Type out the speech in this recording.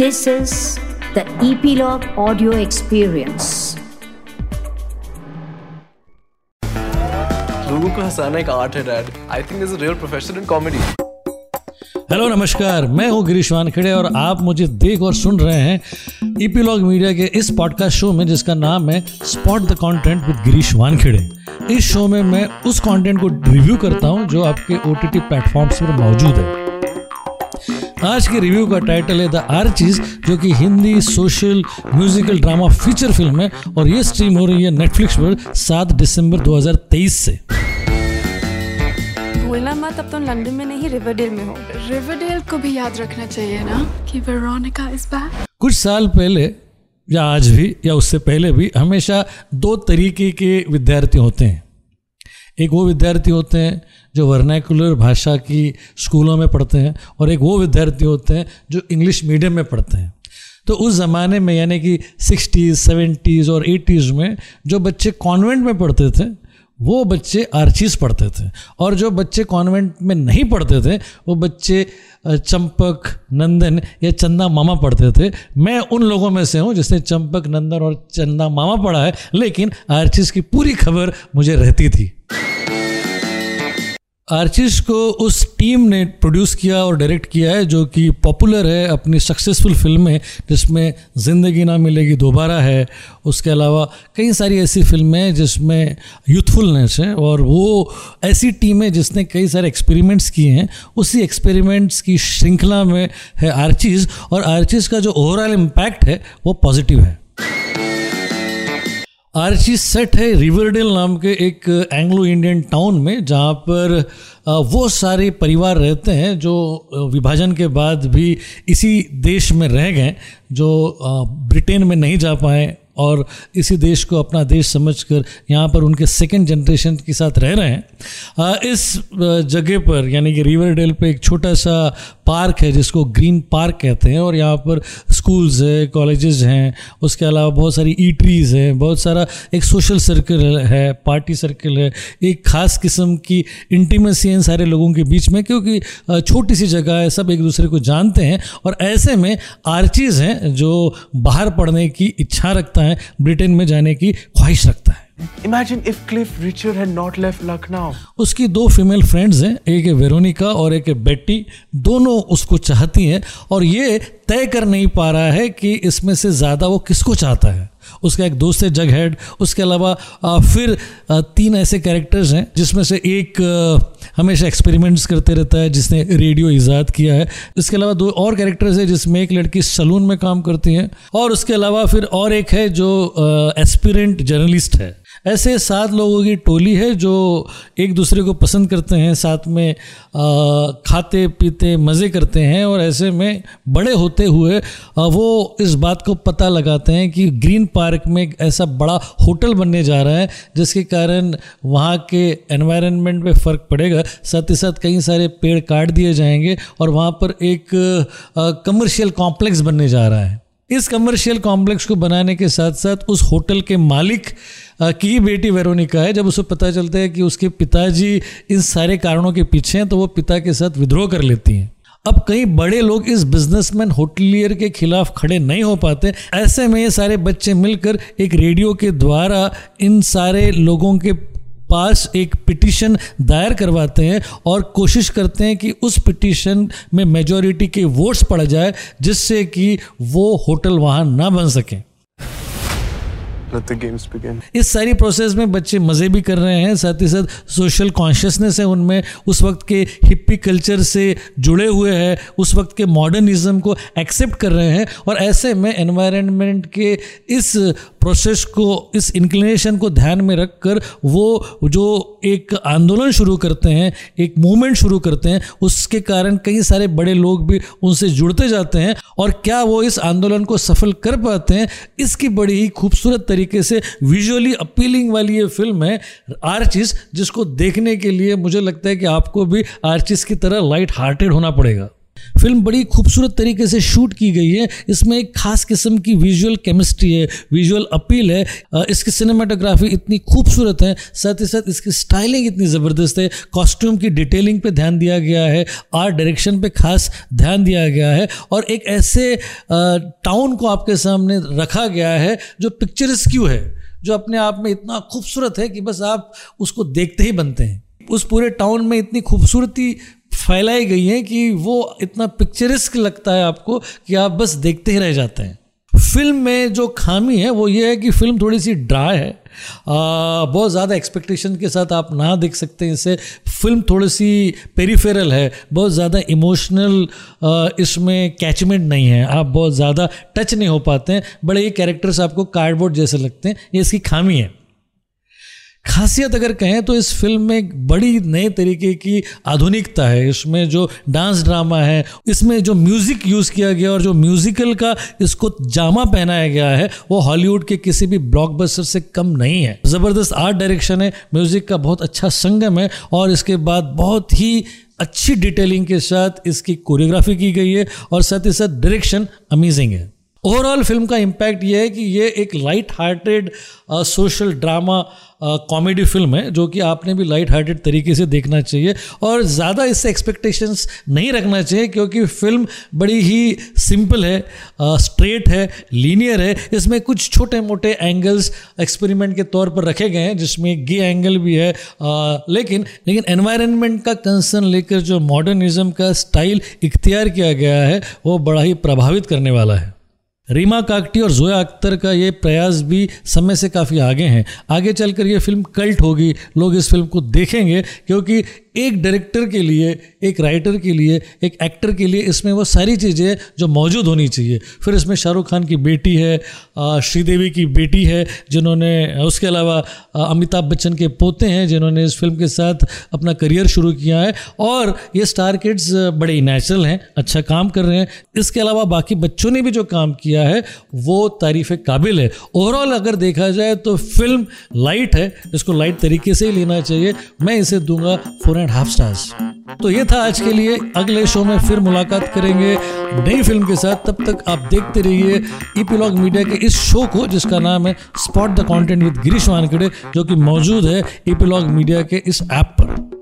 This is the Epilogue Audio Experience. लोगों को हंसाना एक आर्ट है that I think is a real profession in comedy hello नमस्कार। मैं हूँ गिरीश वानखेड़े और आप मुझे देख और सुन रहे हैं ईपीलॉग मीडिया के इस पॉडकास्ट शो में जिसका नाम है spot the content with Girish Wankhede. इस शो में मैं उस कंटेंट को रिव्यू करता हूँ जो आपके ओ टी टी प्लेटफॉर्म्स पर मौजूद है। आज के रिव्यू का टाइटल है द आर चीज़ जो कि Hindi social musical drama feature film है और ये स्ट्रीम हो रही है नेटफ्लिक्स पर 7 दिसंबर 2023 से। भूलना मत अब तुम लंदन में नहीं रिवरडेल में हो। रिवरडेल को भी याद रखना चाहिए ना कि वेरोनिका इज़ बैक कुछ साल पहले या आज भी या उससे पहले भी हमेशा दो तरीके के विद्यार्थी होते हैं। एक वो विद्यार्थी होते हैं जो वर्नैकुलर भाषा की स्कूलों में पढ़ते हैं और एक वो विद्यार्थी होते हैं जो इंग्लिश मीडियम में पढ़ते हैं। तो उस ज़माने में यानी कि सिक्सटीज़ सेवेंटीज़ और एटीज़ में जो बच्चे कॉन्वेंट में पढ़ते थे, वो बच्चे आर्चीज पढ़ते थे। और जो बच्चे कॉन्वेंट में नहीं पढ़ते थे, वो बच्चे चंपक, नंदन या चंदा मामा पढ़ते थे। मैं उन लोगों में से हूँ जिसने चंपक, नंदन और चंदा मामा पढ़ा है, लेकिन आर्चीज की पूरी खबर मुझे रहती थी। आर्चिस को उस टीम ने प्रोड्यूस किया और डायरेक्ट किया है, जो कि पॉपुलर है अपनी सक्सेसफुल फ़िल्में जिसमें ज़िंदगी ना मिलेगी दोबारा है। उसके अलावा कई सारी ऐसी फ़िल्में जिसमें यूथफुलनेस है और वो ऐसी टीम है जिसने कई सारे एक्सपेरिमेंट्स किए हैं। उसी एक्सपेरिमेंट्स की श्रृंखला में है आर्चिस और आर्चिस का जो ओवरऑल इम्पैक्ट है, वो पॉजिटिव है। आर्ची सेट है रिवरडेल नाम के एक एंग्लो इंडियन टाउन में, जहाँ पर वो सारे परिवार रहते हैं जो विभाजन के बाद भी इसी देश में रह गए जो ब्रिटेन में नहीं जा पाए और इसी देश को अपना देश समझकर यहाँ पर उनके सेकेंड जनरेशन के साथ रह रहे हैं। इस जगह पर, यानी कि रिवरडेल पे एक छोटा सा पार्क है, जिसको ग्रीन पार्क कहते हैं, और यहाँ पर स्कूल्स है, कॉलेजेस हैं, उसके अलावा बहुत सारी ईटरीज हैं, बहुत सारा एक सोशल सर्कल है पार्टी सर्कल है, एक खास किस्म की इंटीमेसी है इन सारे लोगों के बीच में, क्योंकि छोटी सी जगह है, सब एक दूसरे को जानते हैं, और ऐसे में आर्चीज हैं, जो बाहर पढ़ने की इच्छा रखता है, ब्रिटेन में जाने की ख्वाहिश रखता है। Imagine if Cliff Richard had not left Lucknow उसकी दो फीमेल फ्रेंड्स हैं, एक है वेरोनिका और एक है बेटी दोनों उसको चाहती हैं और ये तय कर नहीं पा रहा है कि इसमें से ज़्यादा वो किसको चाहता है। उसका एक दोस्त है जग हेड उसके अलावा फिर तीन ऐसे कैरेक्टर्स हैं जिसमें से एक हमेशा एक्सपेरिमेंट्स करते रहता है, जिसने रेडियो ईजाद किया है। इसके अलावा दो और कैरेक्टर्स है जिसमें एक लड़की सलून में काम करती है और उसके अलावा फिर और एक है जो एस्पिरेंट जर्नलिस्ट है। ऐसे सात लोगों की टोली है जो एक दूसरे को पसंद करते हैं साथ में आ, खाते पीते मज़े करते हैं और ऐसे में बड़े होते हुए आ, वो इस बात को पता लगाते हैं कि ग्रीन पार्क में ऐसा बड़ा होटल बनने जा रहा है जिसके कारण वहाँ के एनवायरनमेंट पे फ़र्क पड़ेगा। साथ ही साथ कई सारे पेड़ काट दिए जाएँगे और वहाँ पर एक कमर्शियल कॉम्प्लेक्स बनने जा रहा है। इस कमर्शियल कॉम्प्लेक्स को बनाने के साथ साथ उस होटल के मालिक की बेटी वेरोनिका है। जब उसे पता चलता है कि उसके पिताजी इन सारे कारणों के पीछे हैं तो वो पिता के साथ विद्रोह कर लेती हैं। अब कई बड़े लोग इस बिजनेसमैन होटलियर के खिलाफ खड़े नहीं हो पाते। ऐसे में ये सारे बच्चे मिलकर एक रेडियो के द्वारा इन सारे लोगों के पास एक पिटिशन दायर करवाते हैं और कोशिश करते हैं कि उस पिटीशन में मेजॉरिटी के वोट्स पड़ जाए जिससे कि वो होटल वहाँ ना बन सके। इस सारी प्रोसेस में बच्चे मज़े भी कर रहे हैं, साथ ही साथ सोशल कॉन्शियसनेस है उनमें, उस वक्त के हिप्पी कल्चर से जुड़े हुए हैं, उस वक्त के मॉडर्निज्म को एक्सेप्ट कर रहे हैं और ऐसे में एनवायरनमेंट के इस प्रोसेस को, इस इंक्लिनेशन को ध्यान में रखकर वो जो एक आंदोलन शुरू करते हैं, एक मूवमेंट शुरू करते हैं, उसके कारण कई सारे बड़े लोग भी उनसे जुड़ते जाते हैं और क्या वो इस आंदोलन को सफल कर पाते हैं, इसकी बड़ी ही खूबसूरत तरीके से विजुअली अपीलिंग वाली ये फ़िल्म है आर्चिस जिसको देखने के लिए मुझे लगता है कि आपको भी आर्चिस की तरह लाइट हार्टेड होना पड़ेगा। फ़िल्म बड़ी खूबसूरत तरीके से शूट की गई है। इसमें एक खास किस्म की विजुअल केमिस्ट्री है विजुअल अपील है। इसकी सिनेमाटोग्राफी इतनी खूबसूरत है, साथ ही साथ इसकी स्टाइलिंग इतनी ज़बरदस्त है। कॉस्ट्यूम की डिटेलिंग पे ध्यान दिया गया है आर्ट डायरेक्शन पे खास ध्यान दिया गया है और एक ऐसे टाउन को आपके सामने रखा गया है जो पिक्चरस क्यों है, जो अपने आप में इतना खूबसूरत है कि बस आप उसको देखते ही बनते हैं। उस पूरे टाउन में इतनी खूबसूरती फैलाई गई है कि वो इतना पिक्चरिस्क लगता है आपको कि आप बस देखते ही रह जाते हैं। फ़िल्म में जो खामी है वो ये है कि फ़िल्म थोड़ी सी ड्राई है। आ, बहुत ज़्यादा एक्सपेक्टेशन के साथ आप ना देख सकते हैं इसे। फ़िल्म थोड़ी सी पेरीफेरल है बहुत ज़्यादा इमोशनल इसमें कैचमेंट नहीं है। आप बहुत ज़्यादा टच नहीं हो पाते हैं बड़े ये कैरेक्टर्स आपको कार्डबोर्ड जैसे लगते हैं ये इसकी खामी है। खासियत अगर कहें तो इस फ़िल्म में बड़ी नए तरीके की आधुनिकता है। इसमें जो डांस ड्रामा है, इसमें जो म्यूज़िक यूज़ किया गया और जो म्यूज़िकल का इसको जामा पहनाया गया है, वो हॉलीवुड के किसी भी ब्लॉकबस्टर से कम नहीं है। ज़बरदस्त आर्ट डायरेक्शन है, म्यूज़िक का बहुत अच्छा संगम है और इसके बाद बहुत ही अच्छी डिटेलिंग के साथ इसकी कोरियोग्राफी की गई है और साथ ही साथ डायरेक्शन अमेजिंग है। ओवरऑल फ़िल्म का इम्पैक्ट ये है कि ये एक light hearted social drama comedy film है जो कि आपने भी लाइट हार्टेड तरीके से देखना चाहिए और ज़्यादा इससे एक्सपेक्टेशंस नहीं रखना चाहिए क्योंकि फ़िल्म बड़ी ही सिंपल है स्ट्रेट है लीनियर है। इसमें कुछ छोटे मोटे एंगल्स एक्सपेरिमेंट के तौर पर रखे गए हैं जिसमें गे एंगल भी है आ, लेकिन लेकिन एनवायरनमेंट का कंसर्न लेकर जो मॉडर्निज्म का स्टाइल इख्तियार किया गया है वो बड़ा ही प्रभावित करने वाला है। रीमा काकटी और जोया अख्तर का ये प्रयास भी समय से काफ़ी आगे हैं। आगे चलकर ये फ़िल्म कल्ट होगी। लोग इस फ़िल्म को देखेंगे, क्योंकि एक डायरेक्टर के लिए, एक राइटर के लिए, एक एक्टर के लिए इसमें वो सारी चीज़ें जो मौजूद होनी चाहिए। फिर इसमें शाहरुख खान की बेटी है श्रीदेवी की बेटी है, जिन्होंने, उसके अलावा अमिताभ बच्चन के पोते हैं, जिन्होंने इस फ़िल्म के साथ अपना करियर शुरू किया है। और ये स्टार किड्स बड़े नेचुरल हैं अच्छा काम कर रहे हैं। इसके अलावा बाकी बच्चों ने भी जो काम किया है, वो तारीफ़ काबिल है। ओवरऑल अगर देखा जाए तो फ़िल्म लाइट है, इसको लाइट तरीके से ही लेना चाहिए। मैं इसे दूँगा फोर एंड हाफ़ स्टार्स तो ये था आज के लिए, अगले शो में फिर मुलाकात करेंगे नई फ़िल्म के साथ। तब तक आप देखते रहिए ईपीलॉग मीडिया के इस शो को, जिसका नाम है spot the content with Girish Wankhede जो कि मौजूद है ईपीलॉग मीडिया के इस ऐप पर।